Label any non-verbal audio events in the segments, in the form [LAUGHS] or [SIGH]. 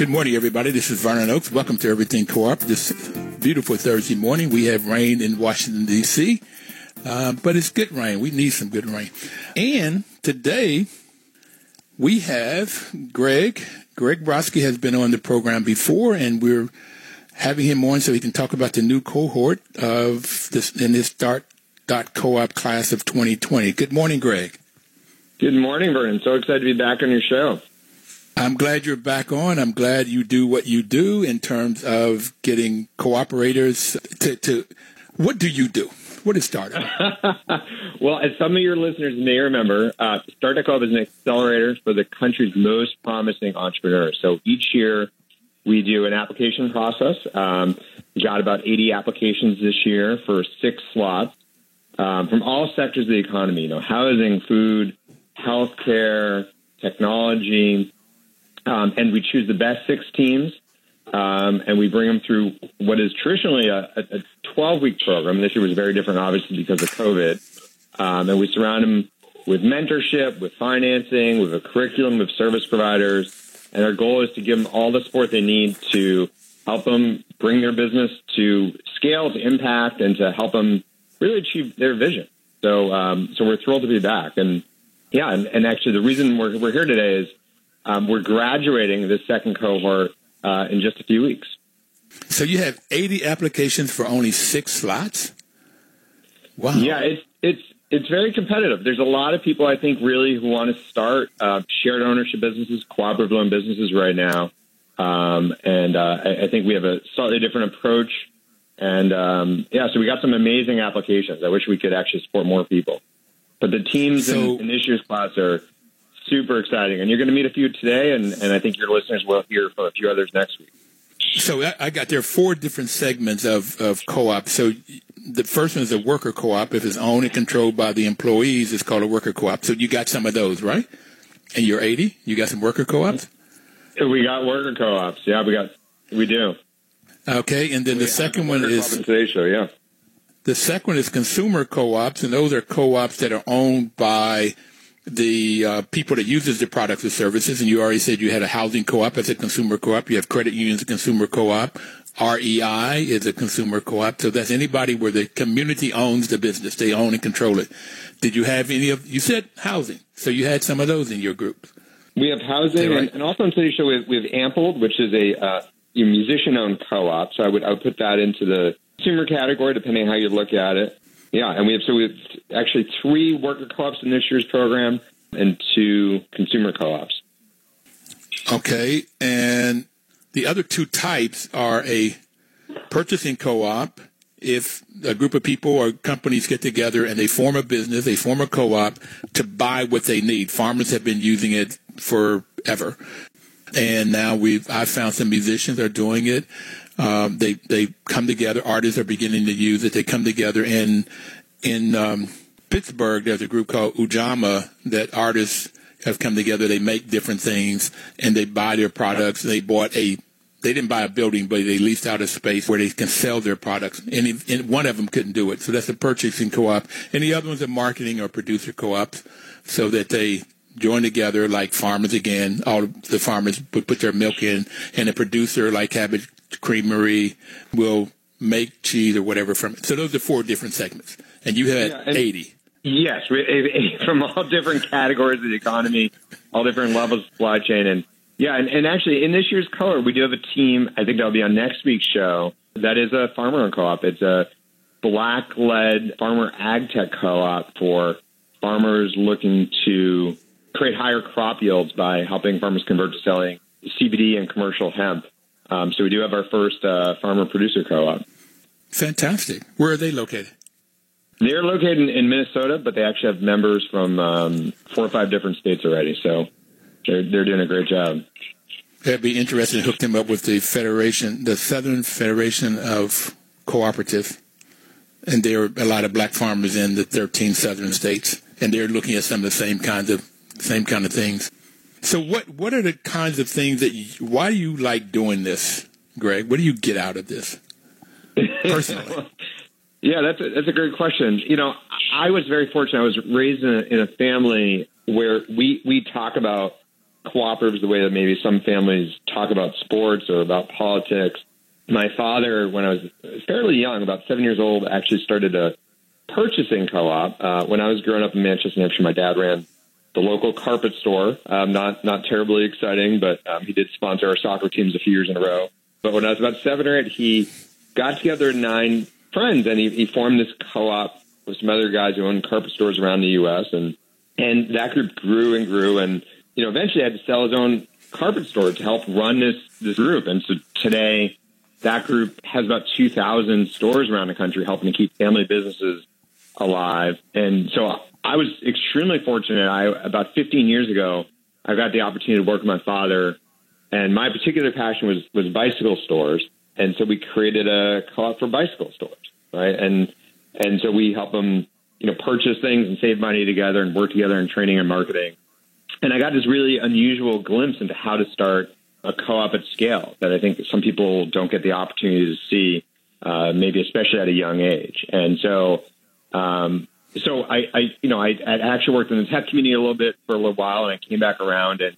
Good morning, everybody. This is Vernon Oakes. Welcome to Everything Co-op. This beautiful Thursday morning, we have rain in Washington, D.C., uh, but it's good rain. We need some good rain. And today, we have Greg. Greg Brodsky has been on the program before, and we're having him on so he can talk about the new cohort of this in this Dart dot co-op class of 2020. Good morning, Greg. Good morning, Vernon. So excited to be back on your show. I'm glad you're back on. I'm glad you do what you do in terms of getting cooperators to, to what do you do? What is Startup? [LAUGHS] well, as some of your listeners may remember, uh, Start.coop is an accelerator for the country's most promising entrepreneurs. So each year we do an application process. Um, we got about 80 applications this year for six slots um, from all sectors of the economy, you know, housing, food, healthcare, technology, um, and we choose the best six teams, um, and we bring them through what is traditionally a, a 12 week program. This year was very different, obviously, because of COVID. Um, and we surround them with mentorship, with financing, with a curriculum, with service providers. And our goal is to give them all the support they need to help them bring their business to scale, to impact, and to help them really achieve their vision. So, um, so we're thrilled to be back. And yeah, and, and actually, the reason we're, we're here today is um, we're graduating the second cohort uh, in just a few weeks. So you have 80 applications for only six slots. Wow. Yeah, it's it's it's very competitive. There's a lot of people I think really who want to start uh, shared ownership businesses, cooperative loan businesses right now, um, and uh, I, I, think we have a slightly different approach. And um, yeah, so we got some amazing applications. I wish we could actually support more people, but the teams so, in, in this year's class are super exciting. And you're going to meet a few today, and, and I think your listeners will hear from a few others next week. So I got there are four different segments of, of co-op. So the first one is a worker co-op. If it's owned and controlled by the employees, it's called a worker co-op. So you got some of those, right? And you're 80. You got some worker co-ops. We got worker co-ops. Yeah, we got we do. Okay, and then we the second one is. Yeah. The second one is consumer co-ops, and those are co-ops that are owned by the uh, people that uses the products or services, and you already said you had a housing co-op as a consumer co-op. You have credit unions, a consumer co-op. REI is a consumer co-op. So that's anybody where the community owns the business. They own and control it. Did you have any of, you said housing. So you had some of those in your group. We have housing right? and, and, also in City Show we have, we have Ampled, which is a uh, musician owned co-op. So I would, I would put that into the consumer category, depending on how you look at it. Yeah, and we have so we have actually three worker co-ops in this year's program and two consumer co-ops. Okay, and the other two types are a purchasing co-op. If a group of people or companies get together and they form a business, they form a co-op to buy what they need. Farmers have been using it forever, and now we've I've found some musicians are doing it. Um, they they come together. Artists are beginning to use it. They come together in in um, Pittsburgh. There's a group called Ujamaa that artists have come together. They make different things and they buy their products. They bought a they didn't buy a building, but they leased out a space where they can sell their products. And, and one of them couldn't do it, so that's a purchasing co-op. And the other one's a marketing or producer co-ops, so that they join together like farmers again. All the farmers would put their milk in, and a producer like Cabot Creamery will make cheese or whatever from it. So those are four different segments, and you had yeah, and, eighty. Yes, [LAUGHS] from all different categories of the economy, all different levels of supply chain, and yeah, and, and actually in this year's color, we do have a team. I think that'll be on next week's show. That is a farmer co-op. It's a black-led farmer ag tech co-op for farmers looking to create higher crop yields by helping farmers convert to selling CBD and commercial hemp. Um, so we do have our first uh, farmer producer co-op. Fantastic. Where are they located? They're located in, in Minnesota, but they actually have members from um, four or five different states already. So they're they're doing a great job. It'd be interesting to hook them up with the federation, the Southern Federation of Cooperative, and there are a lot of black farmers in the 13 southern states, and they're looking at some of the same kinds of same kind of things. So, what what are the kinds of things that? You, why do you like doing this, Greg? What do you get out of this personally? [LAUGHS] yeah, that's a, that's a great question. You know, I was very fortunate. I was raised in a, in a family where we we talk about cooperatives the way that maybe some families talk about sports or about politics. My father, when I was fairly young, about seven years old, actually started a purchasing co-op. Uh, when I was growing up in Manchester, New Hampshire, my dad ran the local carpet store. Um, not not terribly exciting, but um, he did sponsor our soccer teams a few years in a row. But when I was about seven or eight, he got together nine friends and he, he formed this co-op with some other guys who owned carpet stores around the U.S. and and that group grew and grew and you know, eventually had to sell his own carpet store to help run this this group. And so today, that group has about 2,000 stores around the country, helping to keep family businesses alive. And so I was extremely fortunate. I about 15 years ago, I got the opportunity to work with my father, and my particular passion was was bicycle stores. And so we created a co-op for bicycle stores, right? And and so we help them, you know, purchase things and save money together and work together in training and marketing. And I got this really unusual glimpse into how to start a co-op at scale that I think some people don't get the opportunity to see, uh, maybe especially at a young age. And so, um, so I, I, you know, I, I actually worked in the tech community a little bit for a little while, and I came back around, and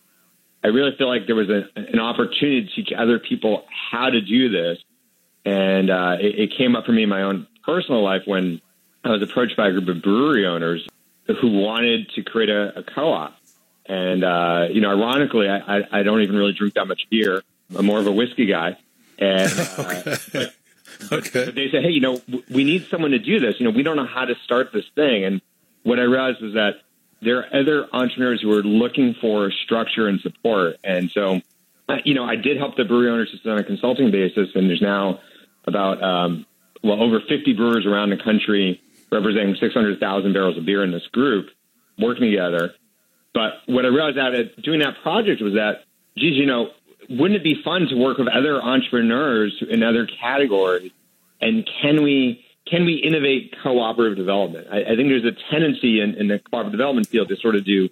I really feel like there was a, an opportunity to teach other people how to do this. And uh, it, it came up for me in my own personal life when I was approached by a group of brewery owners who wanted to create a, a co-op and, uh, you know, ironically, I, I, I, don't even really drink that much beer. I'm more of a whiskey guy. And, uh, [LAUGHS] okay. But, [LAUGHS] okay. But they said, hey, you know, we need someone to do this. You know, we don't know how to start this thing. And what I realized was that there are other entrepreneurs who are looking for structure and support. And so, you know, I did help the brewery owners just on a consulting basis. And there's now about, um, well, over 50 brewers around the country representing 600,000 barrels of beer in this group working together. But what I realized out of doing that project was that, geez, you know, wouldn't it be fun to work with other entrepreneurs in other categories? And can we can we innovate cooperative development? I, I think there's a tendency in, in, the cooperative development field to sort of do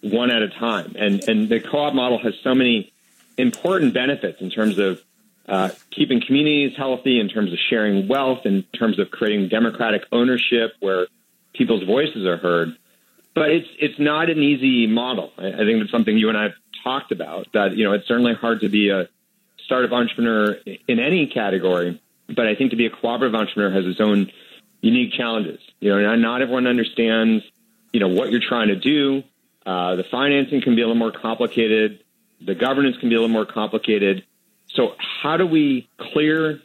one at a time, and and the co-op model has so many important benefits in terms of uh, keeping communities healthy, in terms of sharing wealth, in terms of creating democratic ownership where people's voices are heard but it's it's not an easy model. I, I think that's something you and I have talked about. That you know, it's certainly hard to be a startup entrepreneur in any category, but I think to be a cooperative entrepreneur has its own unique challenges. You know, not everyone understands you know what you're trying to do. Uh, the financing can be a little more complicated. The governance can be a little more complicated. So, how do we clear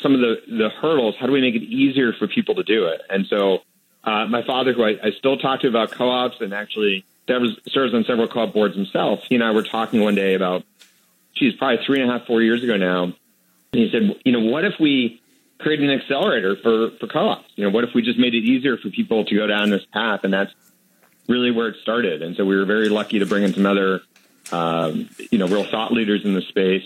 some of the, the hurdles? How do we make it easier for people to do it? And so, uh, my father, who I, I, still talk to about co-ops and actually serves on several co-op boards himself, he and I were talking one day about, geez, probably three and a half, four years ago now. And he said, you know, what if we created an accelerator for, for co-ops? You know, what if we just made it easier for people to go down this path? And that's really where it started. And so we were very lucky to bring in some other, um, you know, real thought leaders in the space.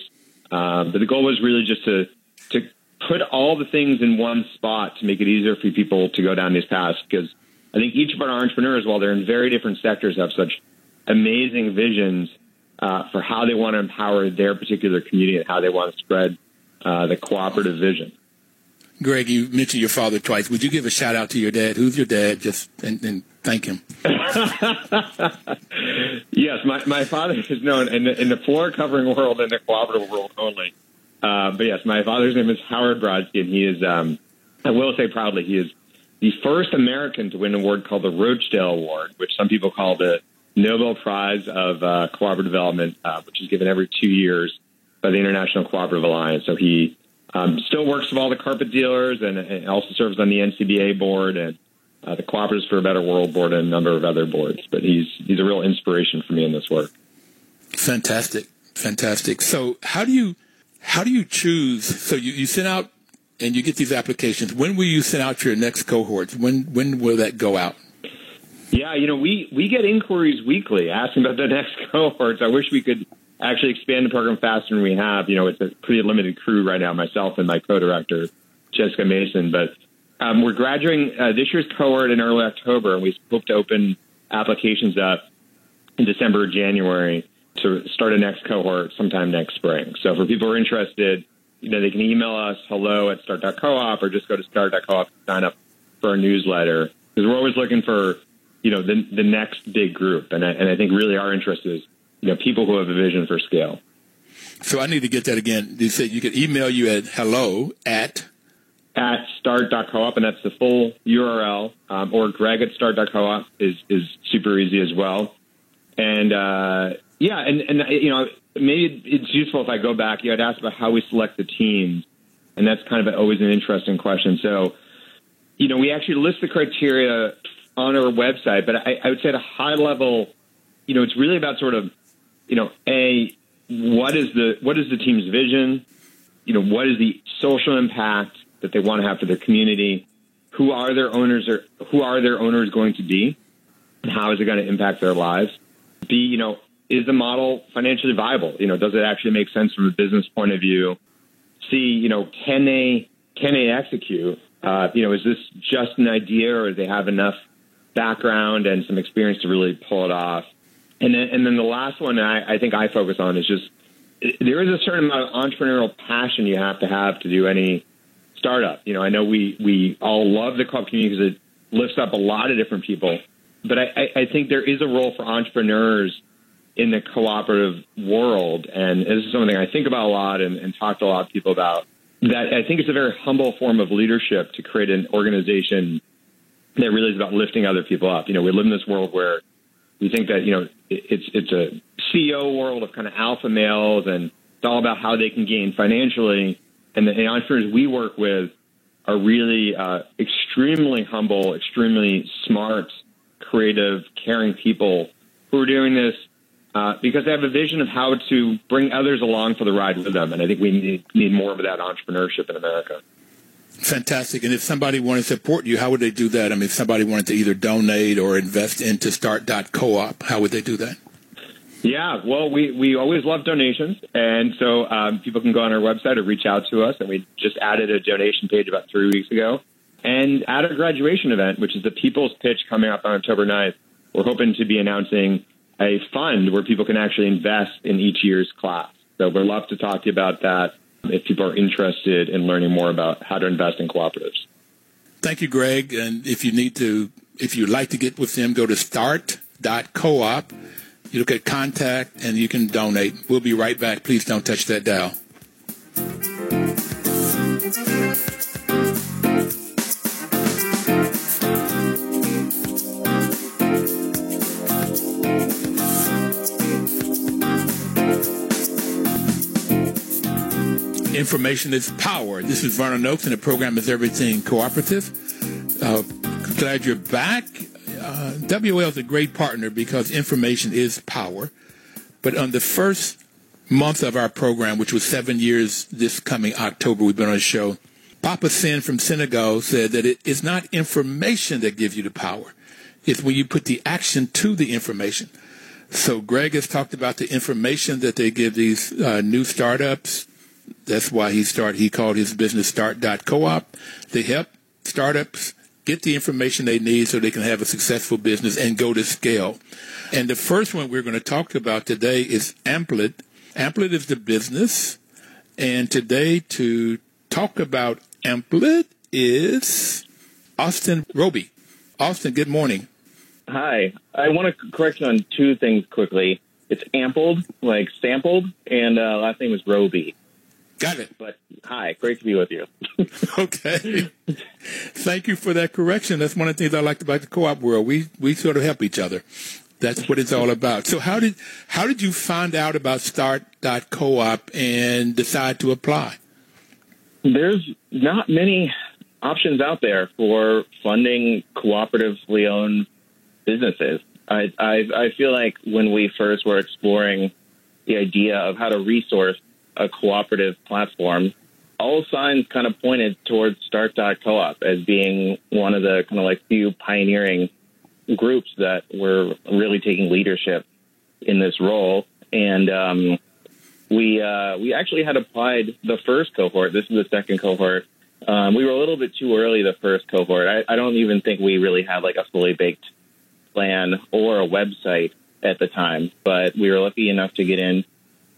Uh, but the goal was really just to, to put all the things in one spot to make it easier for people to go down these paths because I think each of our entrepreneurs, while they're in very different sectors, have such amazing visions uh, for how they want to empower their particular community and how they want to spread uh, the cooperative vision. Greg, you mentioned your father twice. Would you give a shout out to your dad? Who's your dad? Just and, and thank him. [LAUGHS] yes, my, my father is known in the, in the floor covering world and the cooperative world only uh, but yes, my father's name is Howard Brodsky, and he is, um, I will say proudly, he is the first American to win an award called the Rochdale Award, which some people call the Nobel Prize of uh, Cooperative Development, uh, which is given every two years by the International Cooperative Alliance. So he um, still works with all the carpet dealers and, and, also serves on the NCBA board and uh, the Cooperatives for a Better World board and a number of other boards. But he's he's a real inspiration for me in this work. Fantastic, fantastic. So how do you how do you choose? So you, you sent out and you get these applications. When will you send out your next cohorts? When when will that go out? Yeah, you know, we, we get inquiries weekly asking about the [LAUGHS] next cohorts. I wish we could actually expand the program faster than we have. You know, it's a pretty limited crew right now, myself and my co-director, Jessica Mason. But um, we're graduating uh, this year's cohort in early October, and we hope to open applications up in December or January to start a next cohort sometime next spring. So for people who are interested, you know, they can email us hello at start.coop or just go to start.coop and sign up for our newsletter because we're always looking for, you know, the, the next big group. And I, and I think really our interest is, you know, people who have a vision for scale. So I need to get that again. You said you could email you at hello at at start.coop, and that's the full URL, um, or greg at start.coop is, is super easy as well. And, uh, yeah, and, and, you know, maybe it's useful if I go back. You had asked about how we select the teams, and that's kind of always an interesting question. So, you know, we actually list the criteria on our website, but I, I would say at a high level, you know, it's really about sort of, you know, a what is the what is the team's vision? You know, what is the social impact that they want to have for their community? Who are their owners or who are their owners going to be? And how is it going to impact their lives? B, you know, is the model financially viable? You know, does it actually make sense from a business point of view? C, you know, can they can they execute? Uh, you know, is this just an idea, or do they have enough background and some experience to really pull it off? And then, and then the last one I, I think I focus on is just there is a certain amount of entrepreneurial passion you have to have to do any startup. You know, I know we we all love the co-op community because it lifts up a lot of different people, but I, I think there is a role for entrepreneurs in the cooperative world, and this is something I think about a lot and, and talk to a lot of people about. That I think it's a very humble form of leadership to create an organization that really is about lifting other people up. You know, we live in this world where we think that you know it's it's a CEO world of kind of alpha males, and it's all about how they can gain financially. And the, the entrepreneurs we work with are really uh, extremely humble, extremely smart, creative, caring people who are doing this uh, because they have a vision of how to bring others along for the ride with them. And I think we need, need more of that entrepreneurship in America. Fantastic. And if somebody wanted to support you, how would they do that? I mean, if somebody wanted to either donate or invest into start.coop, how would they do that? Yeah, well, we, we always love donations. And so um, people can go on our website or reach out to us. And we just added a donation page about three weeks ago. And at our graduation event, which is the People's Pitch coming up on October 9th, we're hoping to be announcing a fund where people can actually invest in each year's class. So we'd love to talk to you about that if people are interested in learning more about how to invest in cooperatives. Thank you, Greg. And if you need to, if you'd like to get with them, go to start.coop. You look at contact and you can donate. We'll be right back. Please don't touch that dial. Information is power. This is Vernon Oakes, and the program is Everything Cooperative. Uh, glad you're back. Uh, WL is a great partner because information is power. But on the first month of our program, which was seven years this coming October, we've been on a show. Papa Sin from Senegal said that it is not information that gives you the power. It's when you put the action to the information. So Greg has talked about the information that they give these uh, new startups, that's why he started. He called his business Start.coop. They help startups get the information they need so they can have a successful business and go to scale. And the first one we're going to talk about today is Amplit. Amplit is the business, and today to talk about Amplit is Austin Roby. Austin, good morning. Hi. I want to correct you on two things quickly. It's ampled, like sampled, and uh, last name is Roby. Got it. But hi, great to be with you. [LAUGHS] [LAUGHS] okay. Thank you for that correction. That's one of the things I liked about the co-op world. We we sort of help each other. That's what it's all about. So how did how did you find out about start.coop and decide to apply? There's not many options out there for funding cooperatively owned businesses. I, I I feel like when we first were exploring the idea of how to resource a cooperative platform, all signs kind of pointed towards Start.coop as being one of the kind of like few pioneering groups that were really taking leadership in this role. And um, we uh, we actually had applied the first cohort. This is the second cohort. Um, we were a little bit too early the first cohort. I, I don't even think we really had like a fully baked plan or a website at the time, but we were lucky enough to get in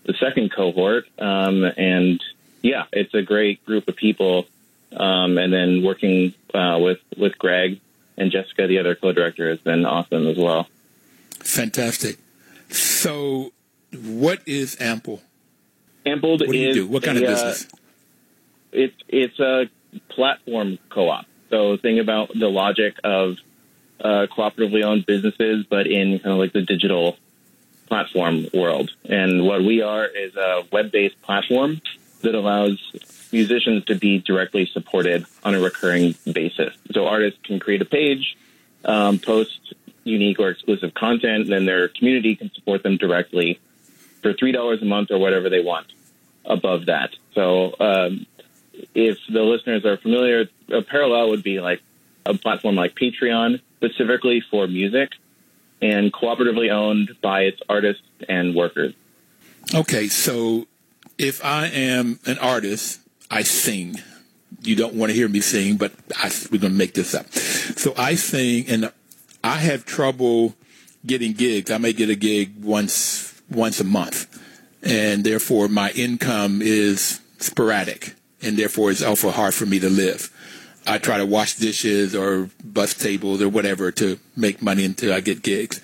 the second cohort. Um, and yeah, it's a great group of people. Um, and then working uh, with with Greg and Jessica, the other co-director, has been awesome as well. Fantastic. So, what is Ample? Ample What do you is do? What kind a, of uh, business? it's it's a platform co-op. So think about the logic of uh, cooperatively owned businesses, but in kind of like the digital platform world. And what we are is a web-based platform that allows musicians to be directly supported on a recurring basis. So artists can create a page, um, post unique or exclusive content, and then their community can support them directly for three dollars a month or whatever they want above that. So um, if the listeners are familiar, a parallel would be like a platform like Patreon, specifically for music and cooperatively owned by its artists and workers. Okay, so if I am an artist, I sing. You don't want to hear me sing, but I, we're going to make this up. So I sing, and I have trouble getting gigs. I may get a gig once once a month, and therefore my income is sporadic, and therefore it's awful hard for me to live. I try to wash dishes or bus tables or whatever to make money until I get gigs.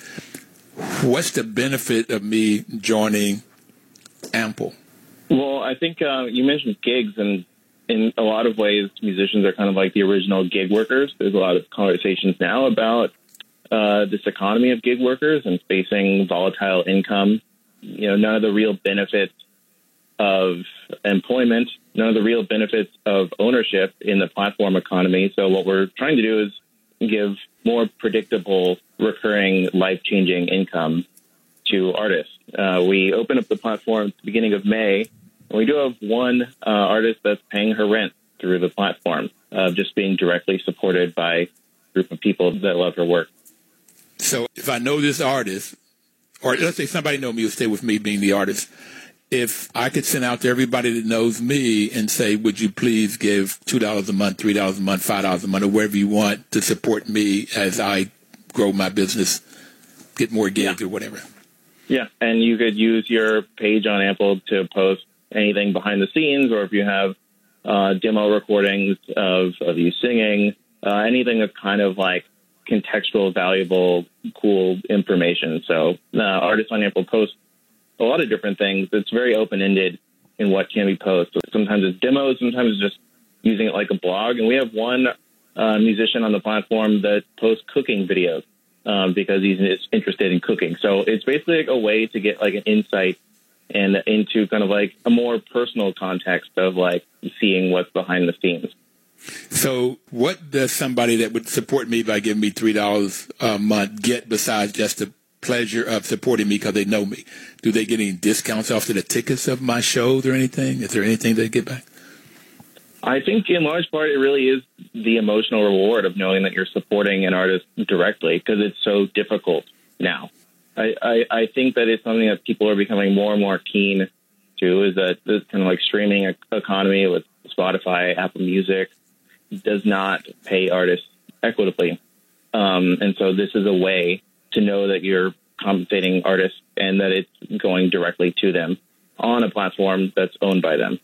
What's the benefit of me joining Ample? Well, I think uh, you mentioned gigs, and in a lot of ways, musicians are kind of like the original gig workers. There's a lot of conversations now about uh, this economy of gig workers and facing volatile income. You know, none of the real benefits of employment, none of the real benefits of ownership in the platform economy. So, what we're trying to do is give more predictable, recurring, life changing income to artists. Uh, we open up the platform at the beginning of May, and we do have one uh, artist that's paying her rent through the platform, uh, just being directly supported by a group of people that love her work. So if I know this artist, or let's say somebody know me stay with me being the artist, if I could send out to everybody that knows me and say, would you please give two dollars a month, three dollars a month, five dollars a month, or wherever you want to support me as I grow my business, get more gigs or whatever. Yeah, and you could use your page on Ampled to post anything behind the scenes, or if you have uh, demo recordings of, of you singing, uh, anything that's kind of like contextual, valuable, cool information. So uh, artists on Ampled post a lot of different things. It's very open ended in what can be posted. Sometimes it's demos, sometimes it's just using it like a blog. And we have one uh, musician on the platform that posts cooking videos um, because he's interested in cooking. So it's basically like a way to get like an insight and into kind of like a more personal context of like seeing what's behind the scenes. So what does somebody that would support me by giving me three dollars a month get besides just the pleasure of supporting me because they know me? Do they get any discounts off of the tickets of my shows or anything? Is there anything they get back? I think in large part it really is the emotional reward of knowing that you're supporting an artist directly because it's so difficult now. I, I, I think that it's something that people are becoming more and more keen to is that this kind of like streaming economy with Spotify, Apple Music does not pay artists equitably. Um, and so this is a way to know that you're compensating artists and that it's going directly to them on a platform that's owned by them.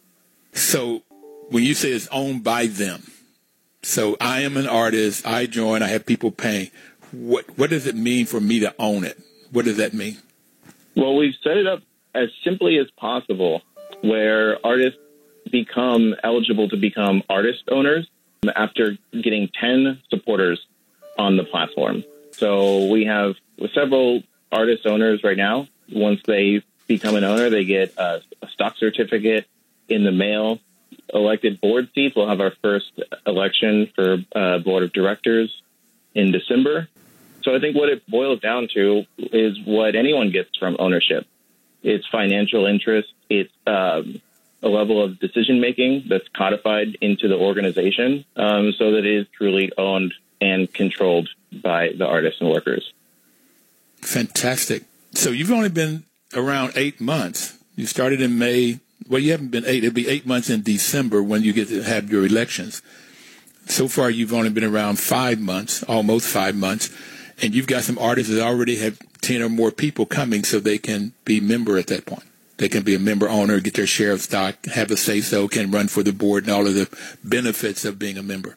So when you say it's owned by them, so I am an artist, I join, I have people paying. What what does it mean for me to own it? What does that mean? Well, we've set it up as simply as possible where artists become eligible to become artist owners after getting 10 supporters on the platform. So we have several artist owners right now. Once they become an owner, they get a, a stock certificate in the mail. Elected board seats. We'll have our first election for uh, board of directors in December. So I think what it boils down to is what anyone gets from ownership. It's financial interest. It's um, a level of decision making that's codified into the organization um, so that it is truly owned and controlled by the artists and workers. Fantastic. So you've only been around eight months. You started in May. Well, you haven't been eight. It'll be eight months in December when you get to have your elections. So far, you've only been around five months, almost five months, and you've got some artists that already have 10 or more people coming so they can be member at that point. They can be a member owner, get their share of stock, have a say so, can run for the board and all of the benefits of being a member.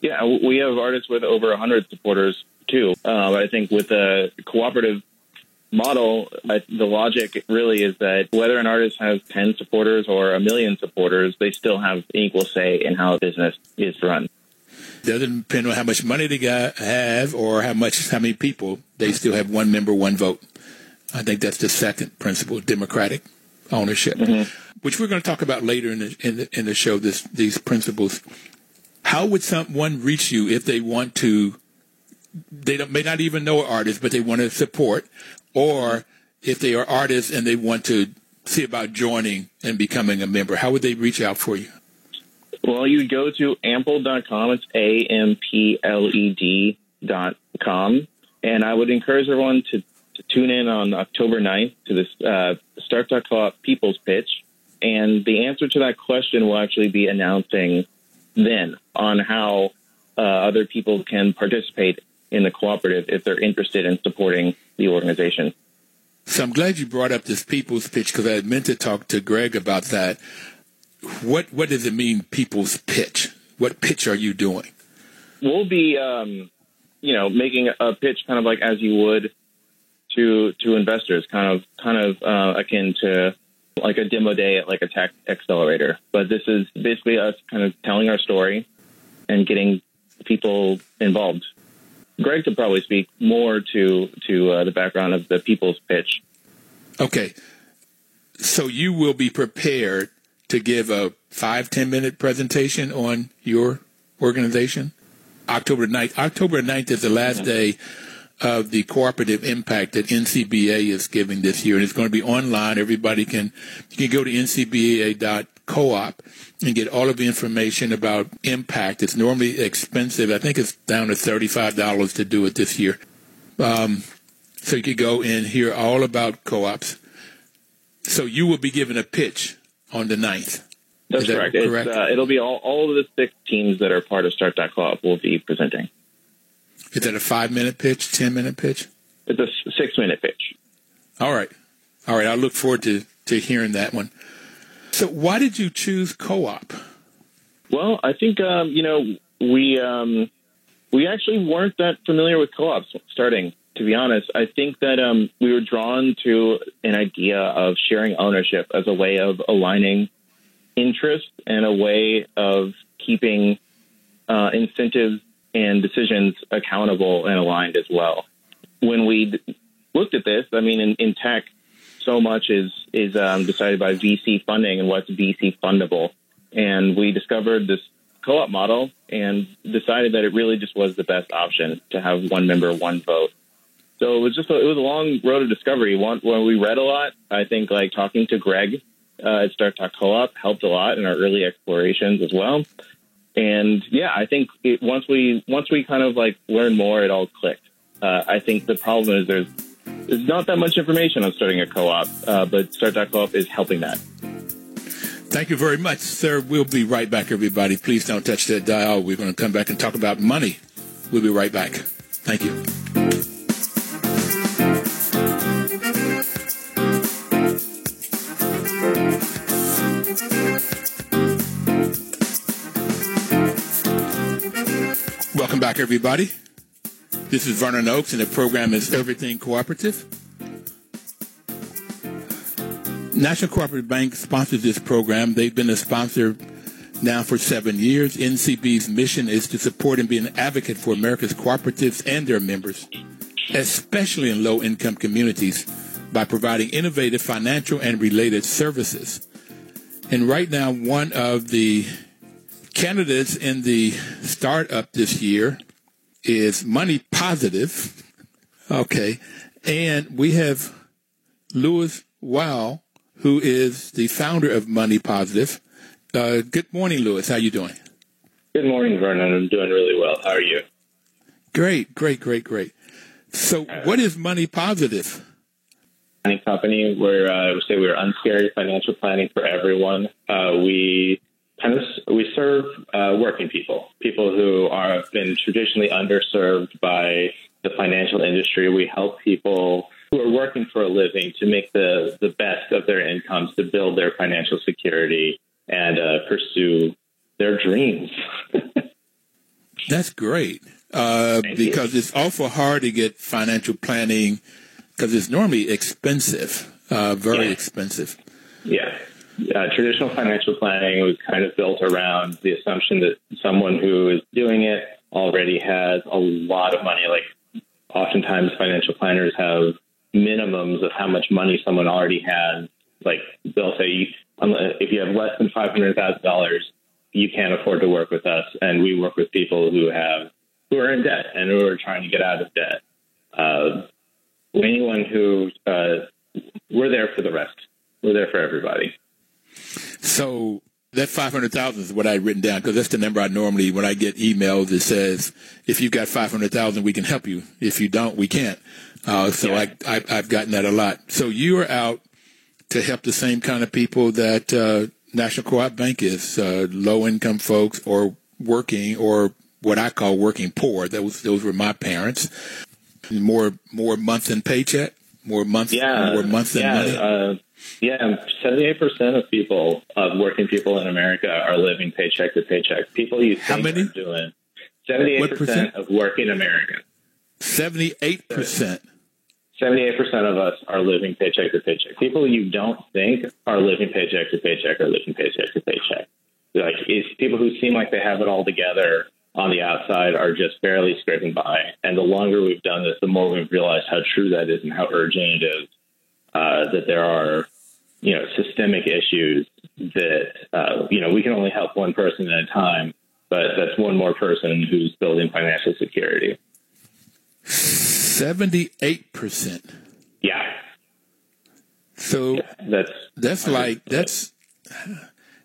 Yeah, we have artists with over 100 supporters too. Uh, I think with a cooperative model, the logic really is that whether an artist has 10 supporters or a million supporters, they still have equal say in how a business is run. Doesn't depend on how much money they got, have or how much, how many people. They still have one member, one vote. I think that's the second principle, democratic ownership, mm-hmm. which we're going to talk about later in the, in the, in the show. This these principles. How would someone reach you if they want to? They may not even know an artist, but they want to support, or if they are artists and they want to see about joining and becoming a member. How would they reach out for you? Well, you go to ampled.com. It's A M P L E D dot com. And I would encourage everyone to, to tune in on October 9th to this uh, Start.coop People's Pitch. And the answer to that question will actually be announcing then on how uh, other people can participate in the cooperative if they're interested in supporting the organization. So I'm glad you brought up this people's pitch because I had meant to talk to Greg about that what what does it mean? People's pitch. What pitch are you doing? We'll be, um, you know, making a pitch kind of like as you would to to investors, kind of kind of uh, akin to like a demo day at like a tech accelerator. But this is basically us kind of telling our story and getting people involved. Greg could probably speak more to to uh, the background of the people's pitch. Okay, so you will be prepared to give a five ten minute presentation on your organization. October 9th. October 9th is the last day of the cooperative impact that NCBA is giving this year. And it's going to be online. Everybody can, you can go to ncba.coop and get all of the information about impact. It's normally expensive. I think it's down to $35 to do it this year. Um, so you could go and hear all about co-ops. So you will be given a pitch on the 9th. That's that correct. correct? Uh, it'll be all, all of the six teams that are part of Start.coop will be presenting. Is that a five minute pitch, 10 minute pitch? It's a six minute pitch. All right. All right. I look forward to, to hearing that one. So, why did you choose co op? Well, I think, um, you know, we, um, we actually weren't that familiar with co ops starting to be honest, I think that um, we were drawn to an idea of sharing ownership as a way of aligning interests and a way of keeping uh, incentives and decisions accountable and aligned as well. When we looked at this, I mean, in, in tech, so much is is um, decided by VC funding and what's VC fundable, and we discovered this co-op model and decided that it really just was the best option to have one member, one vote. So it was just a, it was a long road of discovery. One, when we read a lot, I think like talking to Greg uh, at Start.coop helped a lot in our early explorations as well. And yeah, I think it, once we once we kind of like learned more, it all clicked. Uh, I think the problem is there's there's not that much information on starting a co-op, uh, but Start Co-op is helping that. Thank you very much, sir. We'll be right back, everybody. Please don't touch that dial. We're going to come back and talk about money. We'll be right back. Thank you. Welcome back, everybody. This is Vernon Oakes, and the program is Everything Cooperative. National Cooperative Bank sponsors this program. They've been a sponsor now for seven years. NCB's mission is to support and be an advocate for America's cooperatives and their members, especially in low income communities, by providing innovative financial and related services. And right now, one of the candidates in the startup this year is Money Positive. Okay. And we have Louis Wow, who is the founder of Money Positive. Uh, good morning, Louis. How you doing? Good morning, Vernon. I'm doing really well. How are you? Great, great, great, great. So, what is Money Positive? Planning company where uh, we say we're unscary financial planning for everyone. Uh, we of we serve uh, working people, people who are been traditionally underserved by the financial industry. We help people who are working for a living to make the the best of their incomes to build their financial security and uh, pursue their dreams. [LAUGHS] That's great uh, because you. it's awful hard to get financial planning because it's normally expensive, uh, very yeah. expensive. Yeah. Uh, traditional financial planning was kind of built around the assumption that someone who is doing it already has a lot of money. Like, oftentimes, financial planners have minimums of how much money someone already has. Like, they'll say, if you have less than $500,000, you can't afford to work with us. And we work with people who have who are in debt and who are trying to get out of debt. Uh, anyone who uh, we're there for the rest. We're there for everybody. So that 500,000 is what I written down because that's the number I normally, when I get emails, it says, if you've got 500,000, we can help you. If you don't, we can't. Uh, so yeah. I, I, have gotten that a lot. So you are out to help the same kind of people that uh, National Co-op Bank is, uh, low income folks or working or what I call working poor. Those, those were my parents. More, more month than paycheck, more month, yeah, more month than yeah, money. Yeah, seventy-eight percent of people, of working people in America, are living paycheck to paycheck. People you many? are doing seventy-eight percent of working Americans. Seventy-eight percent. 78% of us are living paycheck to paycheck. People you don't think are living paycheck to paycheck are living paycheck to paycheck. Like, it's people who seem like they have it all together on the outside are just barely scraping by. And the longer we've done this, the more we've realized how true that is and how urgent it is uh, that there are, you know, systemic issues that, uh, you know, we can only help one person at a time, but that's one more person who's building financial security. 78%. Yeah. So yeah, that's that's like that's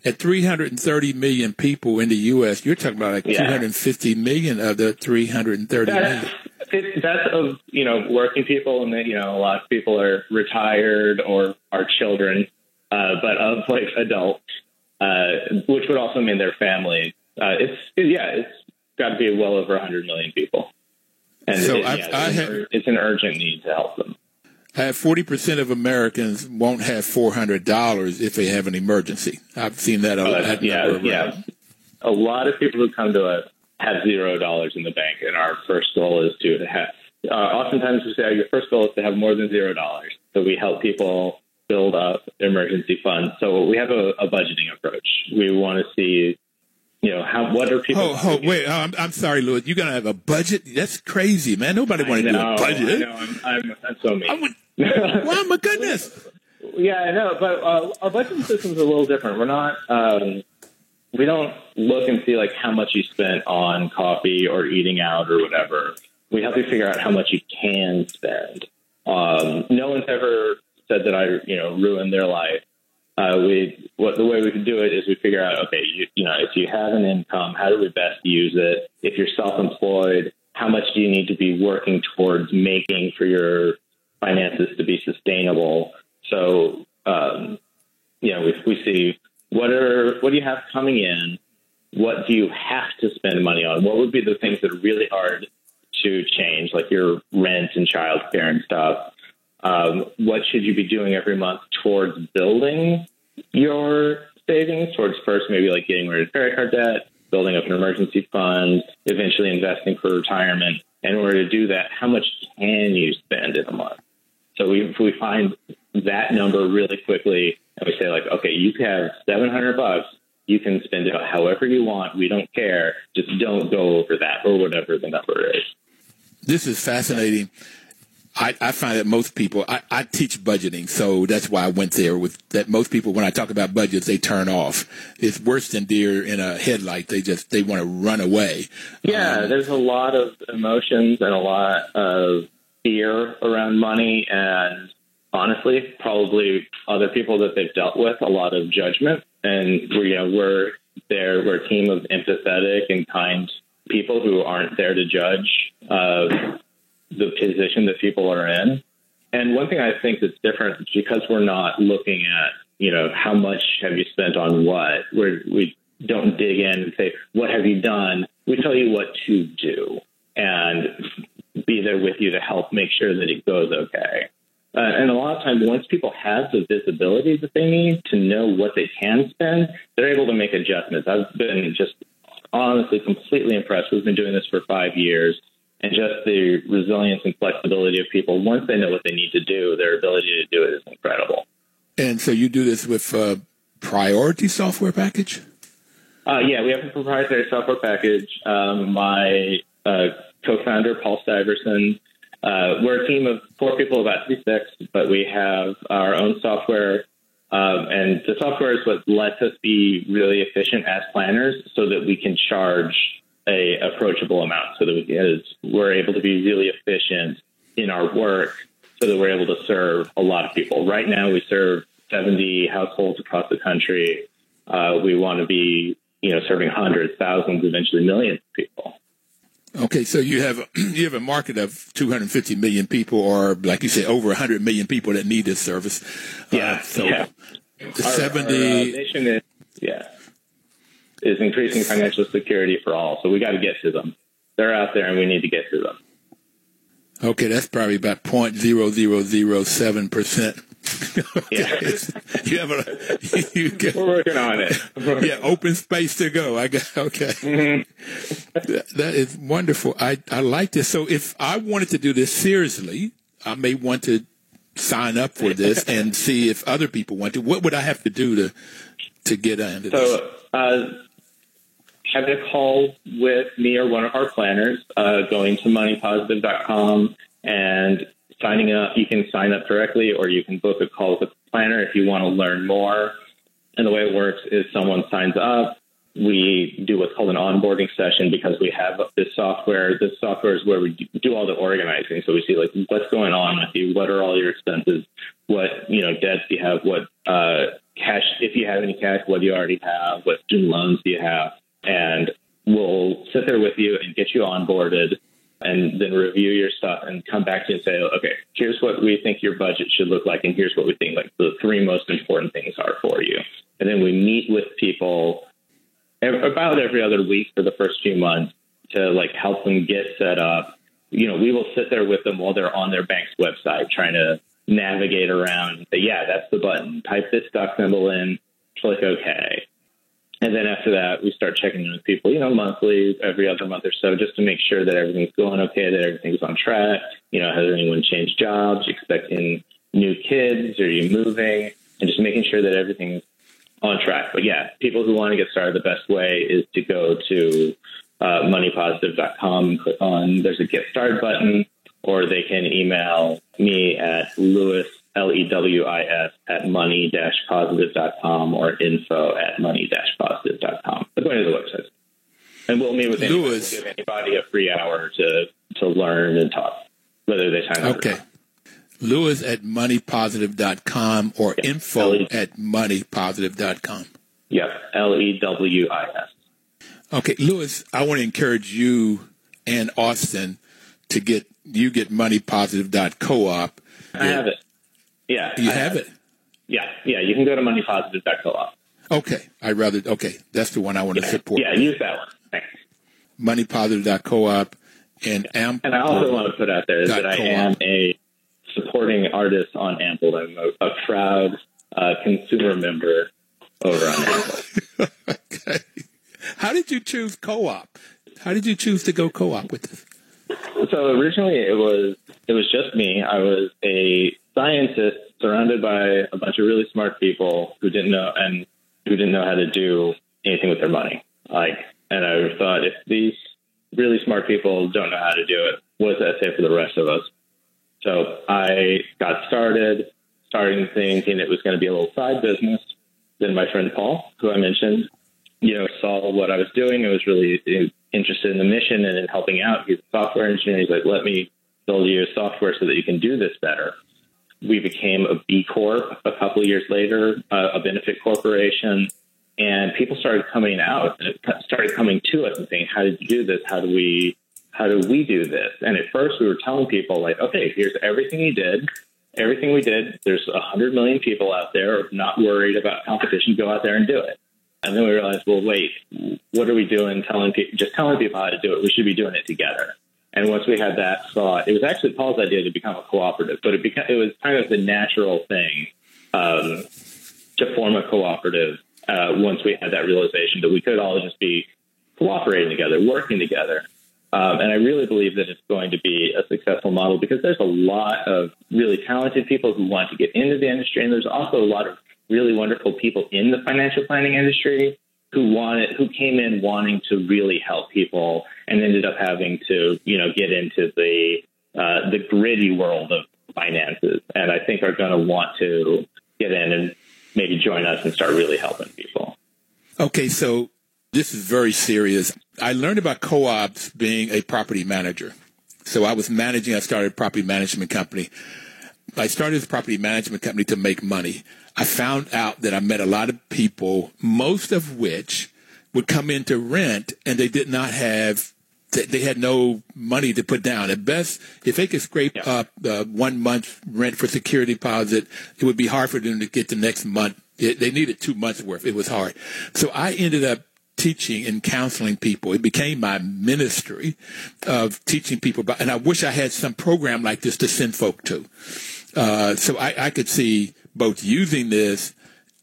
at 330 million people in the U.S. You're talking about like yeah. 250 million of the 330 that's, million. It, that's of you know working people, and then you know a lot of people are retired or are children, uh, but of like adults, uh, which would also mean their families. Uh, it's it, yeah, it's got to be well over 100 million people. And so it, I, yeah, I it's, have, an, it's an urgent need to help them. I have 40% of Americans won't have $400 if they have an emergency. I've seen that a lot. Uh, yeah, yeah. A lot of people who come to us have zero dollars in the bank, and our first goal is to have. Uh, oftentimes, we say your first goal is to have more than zero dollars. So we help people build up emergency funds. So we have a, a budgeting approach. We want to see you know, how what are people? Oh, oh wait, oh, I'm, I'm sorry, Louis. You're gonna have a budget? That's crazy, man. Nobody want to do a budget. I know, I'm, I'm, I'm so mean. Would, [LAUGHS] wow, my goodness. Yeah, I know, but uh, our budgeting system is a little different. We're not. Um, we don't look and see like how much you spent on coffee or eating out or whatever. We help you figure out how much you can spend. Um, no one's ever said that I, you know, ruined their life uh, we what the way we can do it is we figure out okay you, you know if you have an income how do we best use it if you're self-employed how much do you need to be working towards making for your finances to be sustainable so um, you know we, we see what are what do you have coming in what do you have to spend money on what would be the things that are really hard to change like your rent and childcare and stuff um, what should you be doing every month towards building your savings? Towards first, maybe like getting rid of credit card debt, building up an emergency fund, eventually investing for retirement. In order to do that, how much can you spend in a month? So we, we find that number really quickly and we say like, okay, you have 700 bucks. You can spend it however you want. We don't care. Just don't go over that or whatever the number is. This is fascinating. I, I find that most people, I, I teach budgeting, so that's why I went there with that. Most people, when I talk about budgets, they turn off. It's worse than deer in a headlight. They just, they want to run away. Yeah, um, there's a lot of emotions and a lot of fear around money. And honestly, probably other people that they've dealt with a lot of judgment. And we're, you know, we're there, we're a team of empathetic and kind people who aren't there to judge uh, the position that people are in. And one thing I think that's different because we're not looking at, you know, how much have you spent on what, we're, we don't dig in and say, what have you done? We tell you what to do and be there with you to help make sure that it goes okay. Uh, and a lot of times, once people have the visibility that they need to know what they can spend, they're able to make adjustments. I've been just honestly completely impressed. We've been doing this for five years, and just the resilience and flexibility of people. Once they know what they need to do, their ability to do it is incredible. And so you do this with uh, Priority software package? Uh, yeah, we have a proprietary software package. Um, my uh, co-founder, Paul Stuyvesant, uh, we're a team of four people, about to be six, but we have our own software. Um, and the software is what lets us be really efficient as planners so that we can charge a approachable amount so that we, we're able to be really efficient in our work so that we're able to serve a lot of people. Right now, we serve 70 households across the country. Uh, we want to be, you know, serving hundreds, thousands, eventually millions of people. Okay, so you have [CLEARS THROAT] you have a market of 250 million people, or like you say, over 100 million people that need this service. Uh, yeah. Uh, so yeah. the our, 70 our, uh, nation is yeah is increasing financial security for all. So we got to get to them. They're out there, and we need to get to them. Okay, that's probably about point zero zero zero seven percent. Yeah. [LAUGHS] you have a [LAUGHS] you get, We're working on it. [LAUGHS] yeah, open space to go. I got okay. Mm-hmm. that, that is wonderful. I I like this. So if I wanted to do this seriously, I may want to sign up for this and see if other people want to. What would I have to do to to get into so, this? So, uh, having a call with me or one of our planners, uh, going to moneypositive.com and signing up. You can sign up directly or you can book a call with a planner if you want to learn more. And the way it works is someone signs up. We do what's called an onboarding session because we have this software. This software is where we do all the organizing. So we see like what's going on with you, what are all your expenses, what you know debts do you have, what uh, cash if you have any cash, what do you already have, what student loans do you have, and we'll sit there with you and get you onboarded and then review your stuff and come back to you and say, okay, here's what we think your budget should look like, and here's what we think like the three most important things are for you. And then we meet with people about every other week for the first few months to like help them get set up. You know, we will sit there with them while they're on their bank's website trying to navigate around. Yeah, that's the button. Type this stock symbol in, click OK. And then after that, we start checking in with people, you know, monthly, every other month or so, just to make sure that everything's going okay, that everything's on track. You know, has anyone changed jobs, expecting new kids, are you moving, and just making sure that everything's on track. But yeah, people who want to get started, the best way is to go to uh, moneypositive.com and click on, there's a get started button, or they can email me at Lewis L-E-W-I-S at money-positive.com or info at money-positive.com. But going to the website. And we'll meet with anyone. We'll give anybody a free hour to, to learn and talk, whether they sign up Okay. Lewis at moneypositive.com or yeah. info L-E- at moneypositive.com. Yep. L-E-W-I-S. Okay. Lewis, I want to encourage you and Austin to get, you get moneypositive.coop. I have it. Yeah. You have, have it? Yeah. Yeah. You can go to moneypositive.coop. Okay. I'd rather, okay. That's the one I want yeah. to support. Yeah. Use that one. Thanks. Moneypositive.coop and Ampled. And I also want to put out there that I am a supporting artist on Ampled. I'm a, a proud uh, consumer member over on Ampled. [LAUGHS] okay. How did you choose co-op? How did you choose to go co-op with this? So originally it was it was just me. I was a scientist surrounded by a bunch of really smart people who didn't know and who didn't know how to do anything with their money. Like, and I thought if these really smart people don't know how to do it, what does that say for the rest of us? So I got started, starting thinking it was going to be a little side business. Then my friend Paul, who I mentioned, you know, saw what I was doing. I was really interested in the mission and in helping out. He's a software engineer. He's like, let me build you a software so that you can do this better we became a B Corp a couple of years later, uh, a benefit corporation, and people started coming out, started coming to us and saying, "How did you do this? How do we, how do we do this?" And at first, we were telling people like, "Okay, here's everything you did." Everything we did, there's a hundred million people out there not worried about competition. Go out there and do it. And then we realized, well, wait, what are we doing? Telling people, just telling people how to do it. We should be doing it together. And once we had that thought, it was actually Paul's idea to become a cooperative, but it became, it was kind of the natural thing um, to form a cooperative uh, once we had that realization that we could all just be cooperating together, working together. Um, and I really believe that it's going to be a successful model because there's a lot of really talented people who want to get into the industry, and there's also a lot of really wonderful people in the financial planning industry who wanted who came in wanting to really help people and ended up having to you know get into the uh, the gritty world of finances and I think are going to want to get in and maybe join us and start really helping people. Okay, so this is very serious. I learned about co-ops being a property manager. So I was managing, I started a property management company. I started this property management company to make money. I found out that I met a lot of people, most of which would come in to rent and they did not have they had no money to put down. At best, if they could scrape yeah. up uh, one month's rent for security deposit, it would be hard for them to get the next month. It, they needed two months worth. It was hard. So I ended up teaching and counseling people. It became my ministry of teaching people about, and I wish I had some program like this to send folk to. Uh, so I, I could see both using this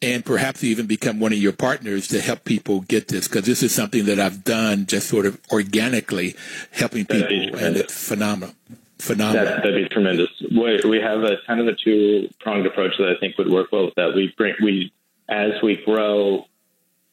and perhaps even become one of your partners to help people get this because this is something that I've done just sort of organically helping people and it's phenomenal. Phenomenal. That, would be tremendous. We, we have a kind of a two pronged approach that I think would work well with that. We bring, we, as we grow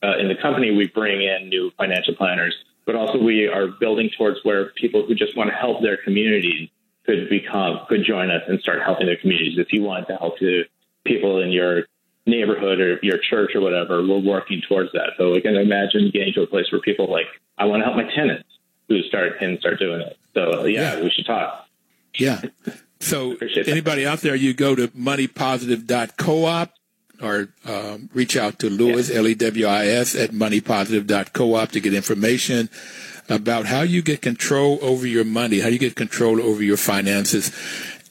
uh, in the company, we bring in new financial planners, but also we are building towards where people who just want to help their communities could become, could join us and start helping their communities. If you want to help to people in your neighborhood or your church or whatever, we're working towards that. So we can imagine getting to a place where people like, I want to help my tenants who start and start doing it. So yeah, yeah. we should talk. Yeah. So anybody out there, you go to moneypositive.coop or um, reach out to Lewis, yeah. L-E-W-I-S at moneypositive.coop to get information about how you get control over your money, how you get control over your finances.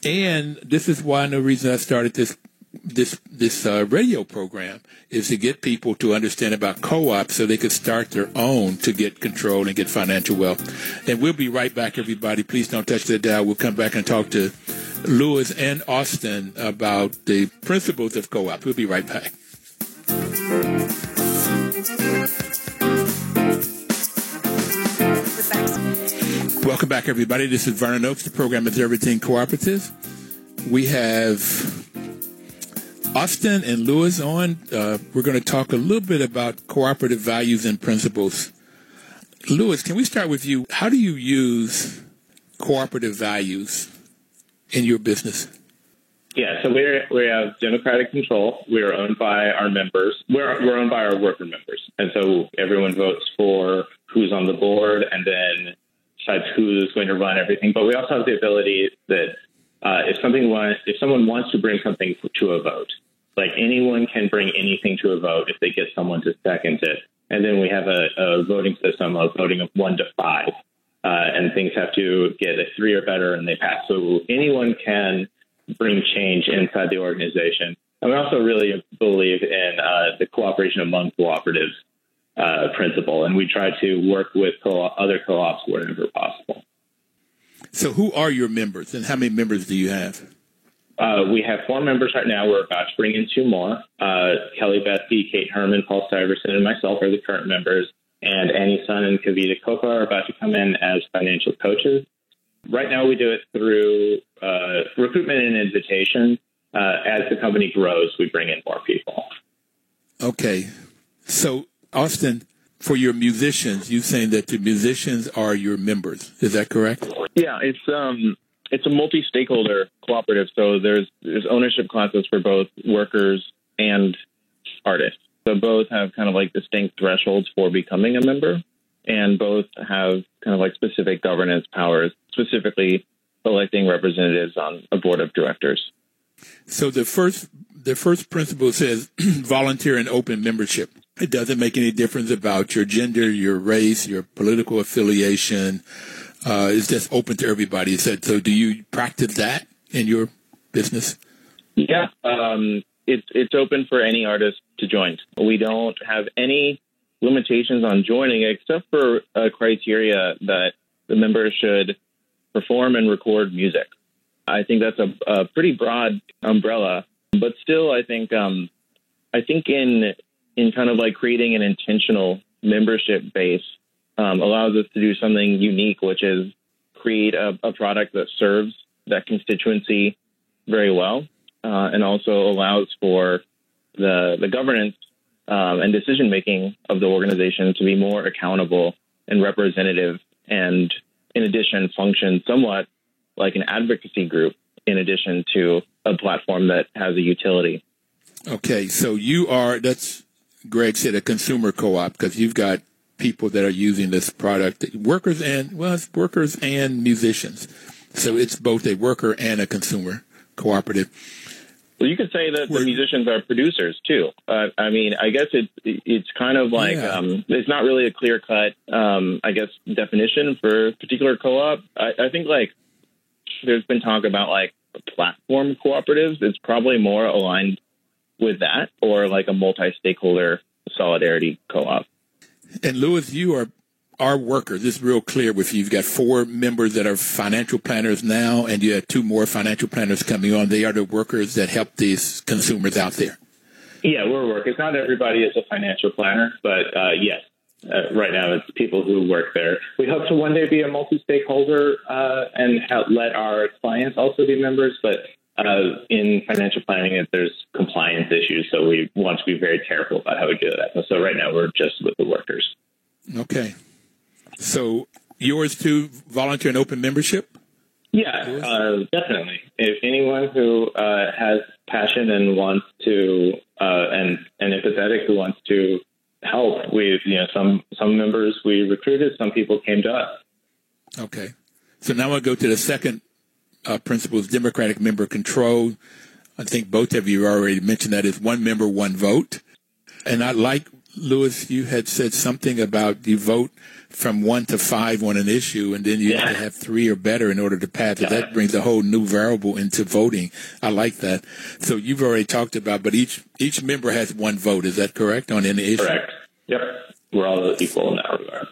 And this is of the reasons I started this this this uh, radio program is to get people to understand about co-ops so they could start their own to get control and get financial wealth. And we'll be right back, everybody. Please don't touch the dial. We'll come back and talk to Lewis and Austin about the principles of co-op. We'll be right back. Welcome back, everybody. This is Vernon Oakes. The program is Everything Cooperative. We have Austin and Lewis on. Uh, we're going to talk a little bit about cooperative values and principles. Lewis, can we start with you? How do you use cooperative values in your business? Yeah, so we we have democratic control. We are owned by our members. We're we're owned by our worker members, and so everyone votes for who's on the board, and then decides who's going to run everything. But we also have the ability that uh, if something wants, if someone wants to bring something to a vote, like anyone can bring anything to a vote if they get someone to second it. And then we have a, a voting system of voting of one to five. Uh, and things have to get a three or better and they pass. So anyone can bring change inside the organization. And we also really believe in uh, the cooperation among cooperatives uh, principle, and we try to work with co- other co-ops wherever possible. So, who are your members, and how many members do you have? Uh, we have four members right now. We're about to bring in two more. Uh, Kelly Bethke, Kate Herman, Paul Stuyvesant, and myself are the current members. And Annie Sun and Kavita Kopa are about to come in as financial coaches. Right now, we do it through uh, recruitment and invitation. Uh, as the company grows, we bring in more people. Okay. So, Austin, for your musicians, you're saying that the musicians are your members. Is that correct? Yeah, it's um it's a multi-stakeholder cooperative, so there's there's ownership classes for both workers and artists. So both have kind of like distinct thresholds for becoming a member, and both have kind of like specific governance powers, specifically electing representatives on a board of directors. So the first the first principle says [CLEARS THROAT] volunteer and open membership. It doesn't make any difference about your gender, your race, your political affiliation. Uh, it's just open to everybody. Said, so do you practice that in your business? Yeah, um, it's it's open for any artist to join. We don't have any limitations on joining except for a criteria that the member should perform and record music. I think that's a, a pretty broad umbrella, but still, I think um, I think in in kind of like creating an intentional membership base um, allows us to do something unique, which is create a, a product that serves that constituency very well, uh, and also allows for the the governance um, and decision making of the organization to be more accountable and representative, and in addition, function somewhat like an advocacy group in addition to a platform that has a utility. Okay, so you are that's Greg said a consumer co-op because you've got people that are using this product, workers and well, it's workers and musicians. So it's both a worker and a consumer cooperative. Well, you could say that the musicians are producers too. Uh, I mean, I guess it's it's kind of like yeah. um, it's not really a clear cut, um, I guess, definition for a particular co-op. I, I think like there's been talk about like platform cooperatives. It's probably more aligned with that, or like a multi-stakeholder solidarity co-op. And Lewis, you are our workers. This is real clear with you. You've got four members that are financial planners now, and you have two more financial planners coming on. They are the workers that help these consumers out there. Yeah, we're workers. Not everybody is a financial planner, but uh, yes, uh, right now it's people who work there. We hope to one day be a multi-stakeholder uh, and let our clients also be members, but uh, in financial planning, there's compliance issues, so we want to be very careful about how we do that. So right now, we're just with the workers. Okay. So yours too, volunteer and open membership? Yeah, uh, definitely. If anyone who uh, has passion and wants to, uh, and and empathetic who wants to help, we you know some some members we recruited, some people came to us. Okay, so now I'll go to the second uh, principle: is democratic member control. I think both of you already mentioned that is one member, one vote. And I like Lewis, you had said something about you vote from one to five on an issue, and then you yeah. have to have three or better in order to pass it. That brings a whole new variable into voting. I like that. So you've already talked about, but each each member has one vote. Is that correct on any issue? Correct. Yep. We're all equal in that regard.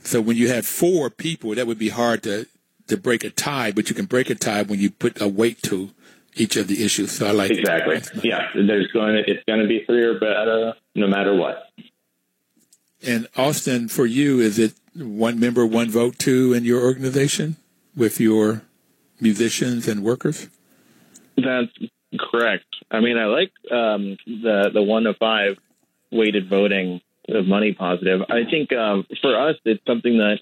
So when you have four people, that would be hard to to break a tie, but you can break a tie when you put a weight to each of the issues. So I like exactly. Yeah, there's going to it's going to be three or better no matter what. And Austin, for you, is it one member, one vote too in your organization with your musicians and workers? That's correct. I mean, I like um, the the one to five weighted voting of money positive. I think um, for us, it's something that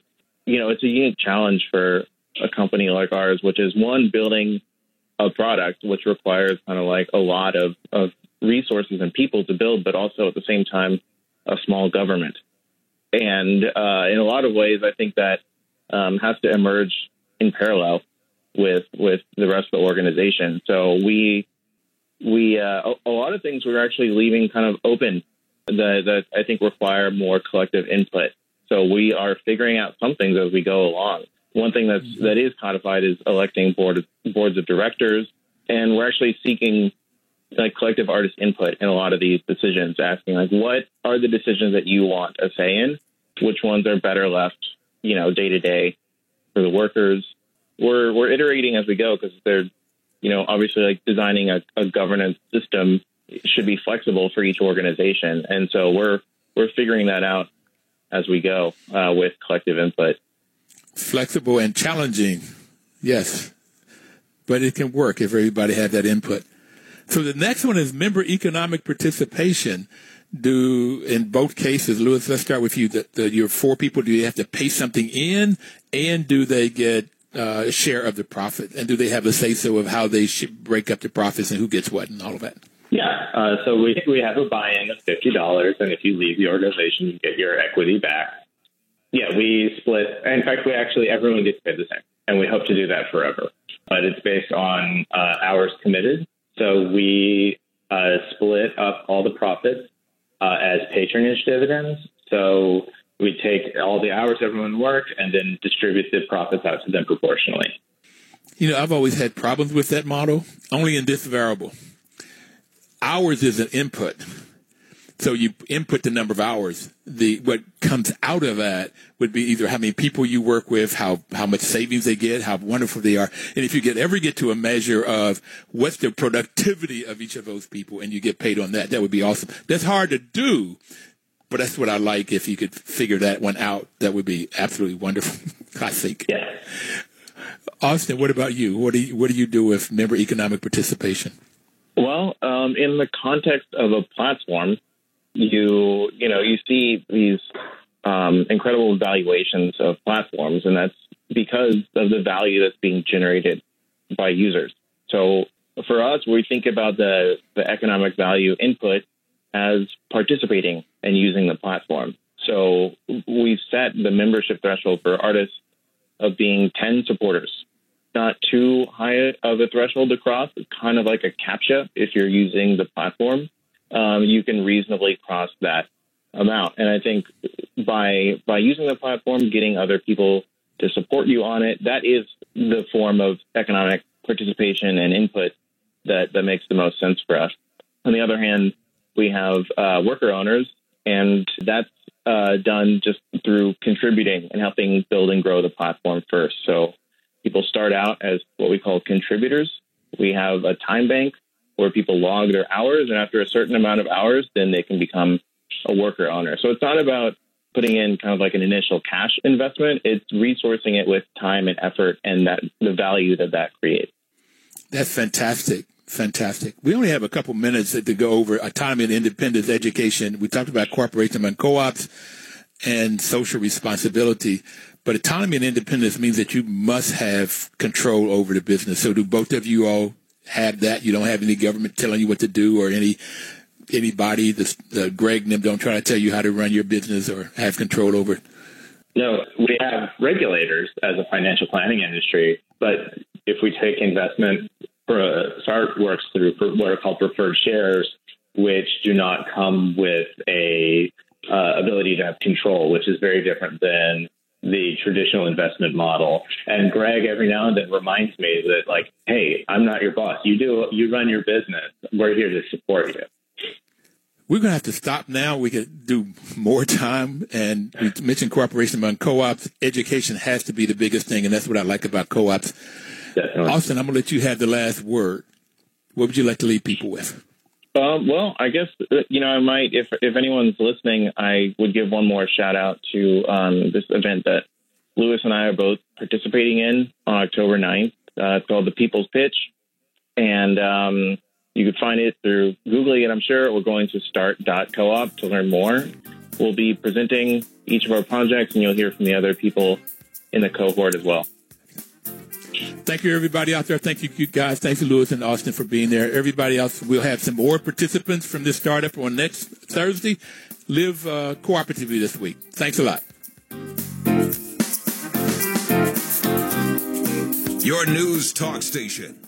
you know it's a unique challenge for a company like ours, which is one building a product which requires kind of like a lot of, of resources and people to build, but also at the same time, a small government. And uh, in a lot of ways, I think that um, has to emerge in parallel with with the rest of the organization. So we we uh, a, a lot of things we're actually leaving kind of open that, that I think require more collective input. So we are figuring out some things as we go along. One thing that's mm-hmm. that is codified is electing board boards of directors, and we're actually seeking like collective artist input in a lot of these decisions, asking like what are the decisions that you want a say in, which ones are better left, you know, day to day for the workers. We're we're iterating as we go because they're, you know, obviously like designing a, a governance system should be flexible for each organization, and so we're we're figuring that out as we go uh, with collective input flexible and challenging. Yes. But it can work if everybody had that input. So the next one is member economic participation. Do in both cases, Lewis, let's start with you. The, the, your four people, do they have to pay something in and do they get uh, a share of the profit? And do they have a say so of how they should break up the profits and who gets what and all of that? Yeah, uh, so we, we have a buy-in of $50, and if you leave the organization, you get your equity back. Yeah, we split. In fact, we actually everyone gets paid the same, and we hope to do that forever. But it's based on uh, hours committed So we uh, split up all the profits uh, as patronage dividends. So we take all the hours everyone worked and then distribute the profits out to them proportionally. You know, I've always had problems with that model, only in this variable. Hours is an input. So you input the number of hours. The what comes out of that would be either how many people you work with, how how much savings they get, how wonderful they are, and if you get ever get to a measure of what's the productivity of each of those people, and you get paid on that, that would be awesome. That's hard to do, but that's what I like. If you could figure that one out, that would be absolutely wonderful. [LAUGHS] I think. Yeah. Austin, what about you? What do you, what do you do with member economic participation? Well, um, in the context of a platform, you you know you see these um, incredible valuations of platforms, and that's because of the value that's being generated by users. So for us, we think about the the economic value input as participating and using the platform. So we've set the membership threshold for artists of being 10 supporters. Not too high of a threshold to cross. It's kind of like a CAPTCHA if you're using the platform um, you can reasonably cross that amount. And I think by by using the platform, getting other people to support you on it, that is the form of economic participation and input that that makes the most sense for us. On the other hand, we have uh, worker owners, and that's uh, done just through contributing and helping build and grow the platform first. So people start out as what we call contributors. We have a time bank where people log their hours, and after a certain amount of hours, then they can become a worker owner. So it's not about putting in kind of like an initial cash investment. It's resourcing it with time and effort, and that the value that that creates. That's fantastic. Fantastic. We only have a couple minutes to go over autonomy and independence education. We talked about cooperation and co-ops and social responsibility. But autonomy and independence means that you must have control over the business. So do both of you all have that. You don't have any government telling you what to do or any anybody. The, the Greg them don't try to tell you how to run your business or have control over it. No, we have regulators as a financial planning industry, but if we take investment, for, Start works through what are called preferred shares, which do not come with a uh, ability to have control, which is very different than the traditional investment model. And Greg every now and then reminds me that like, hey, I'm not your boss. You do you run your business. We're here to support you. We're going to have to stop now. We could do more time. And we mentioned cooperation among co-ops. Education has to be the biggest thing. And that's what I like about co-ops. Definitely. Austin, I'm going to let you have the last word. What would you like to leave people with? Um, well, I guess uh, you know I might, if if anyone's listening, I would give one more shout out to um, this event that Lewis and I are both participating in on October 9th. Uh, it's called the People's Pitch, and um, you can find it through googling it. I'm sure we're going to start.coop to learn more. We'll be presenting each of our projects, and you'll hear from the other people in the cohort as well. Thank you, everybody out there. Thank you, guys. Thank you, Lewis and Austin, for being there. Everybody else, we'll have some more participants from this startup on next Thursday. Live uh, cooperatively this week. Thanks a lot. Your news talk station.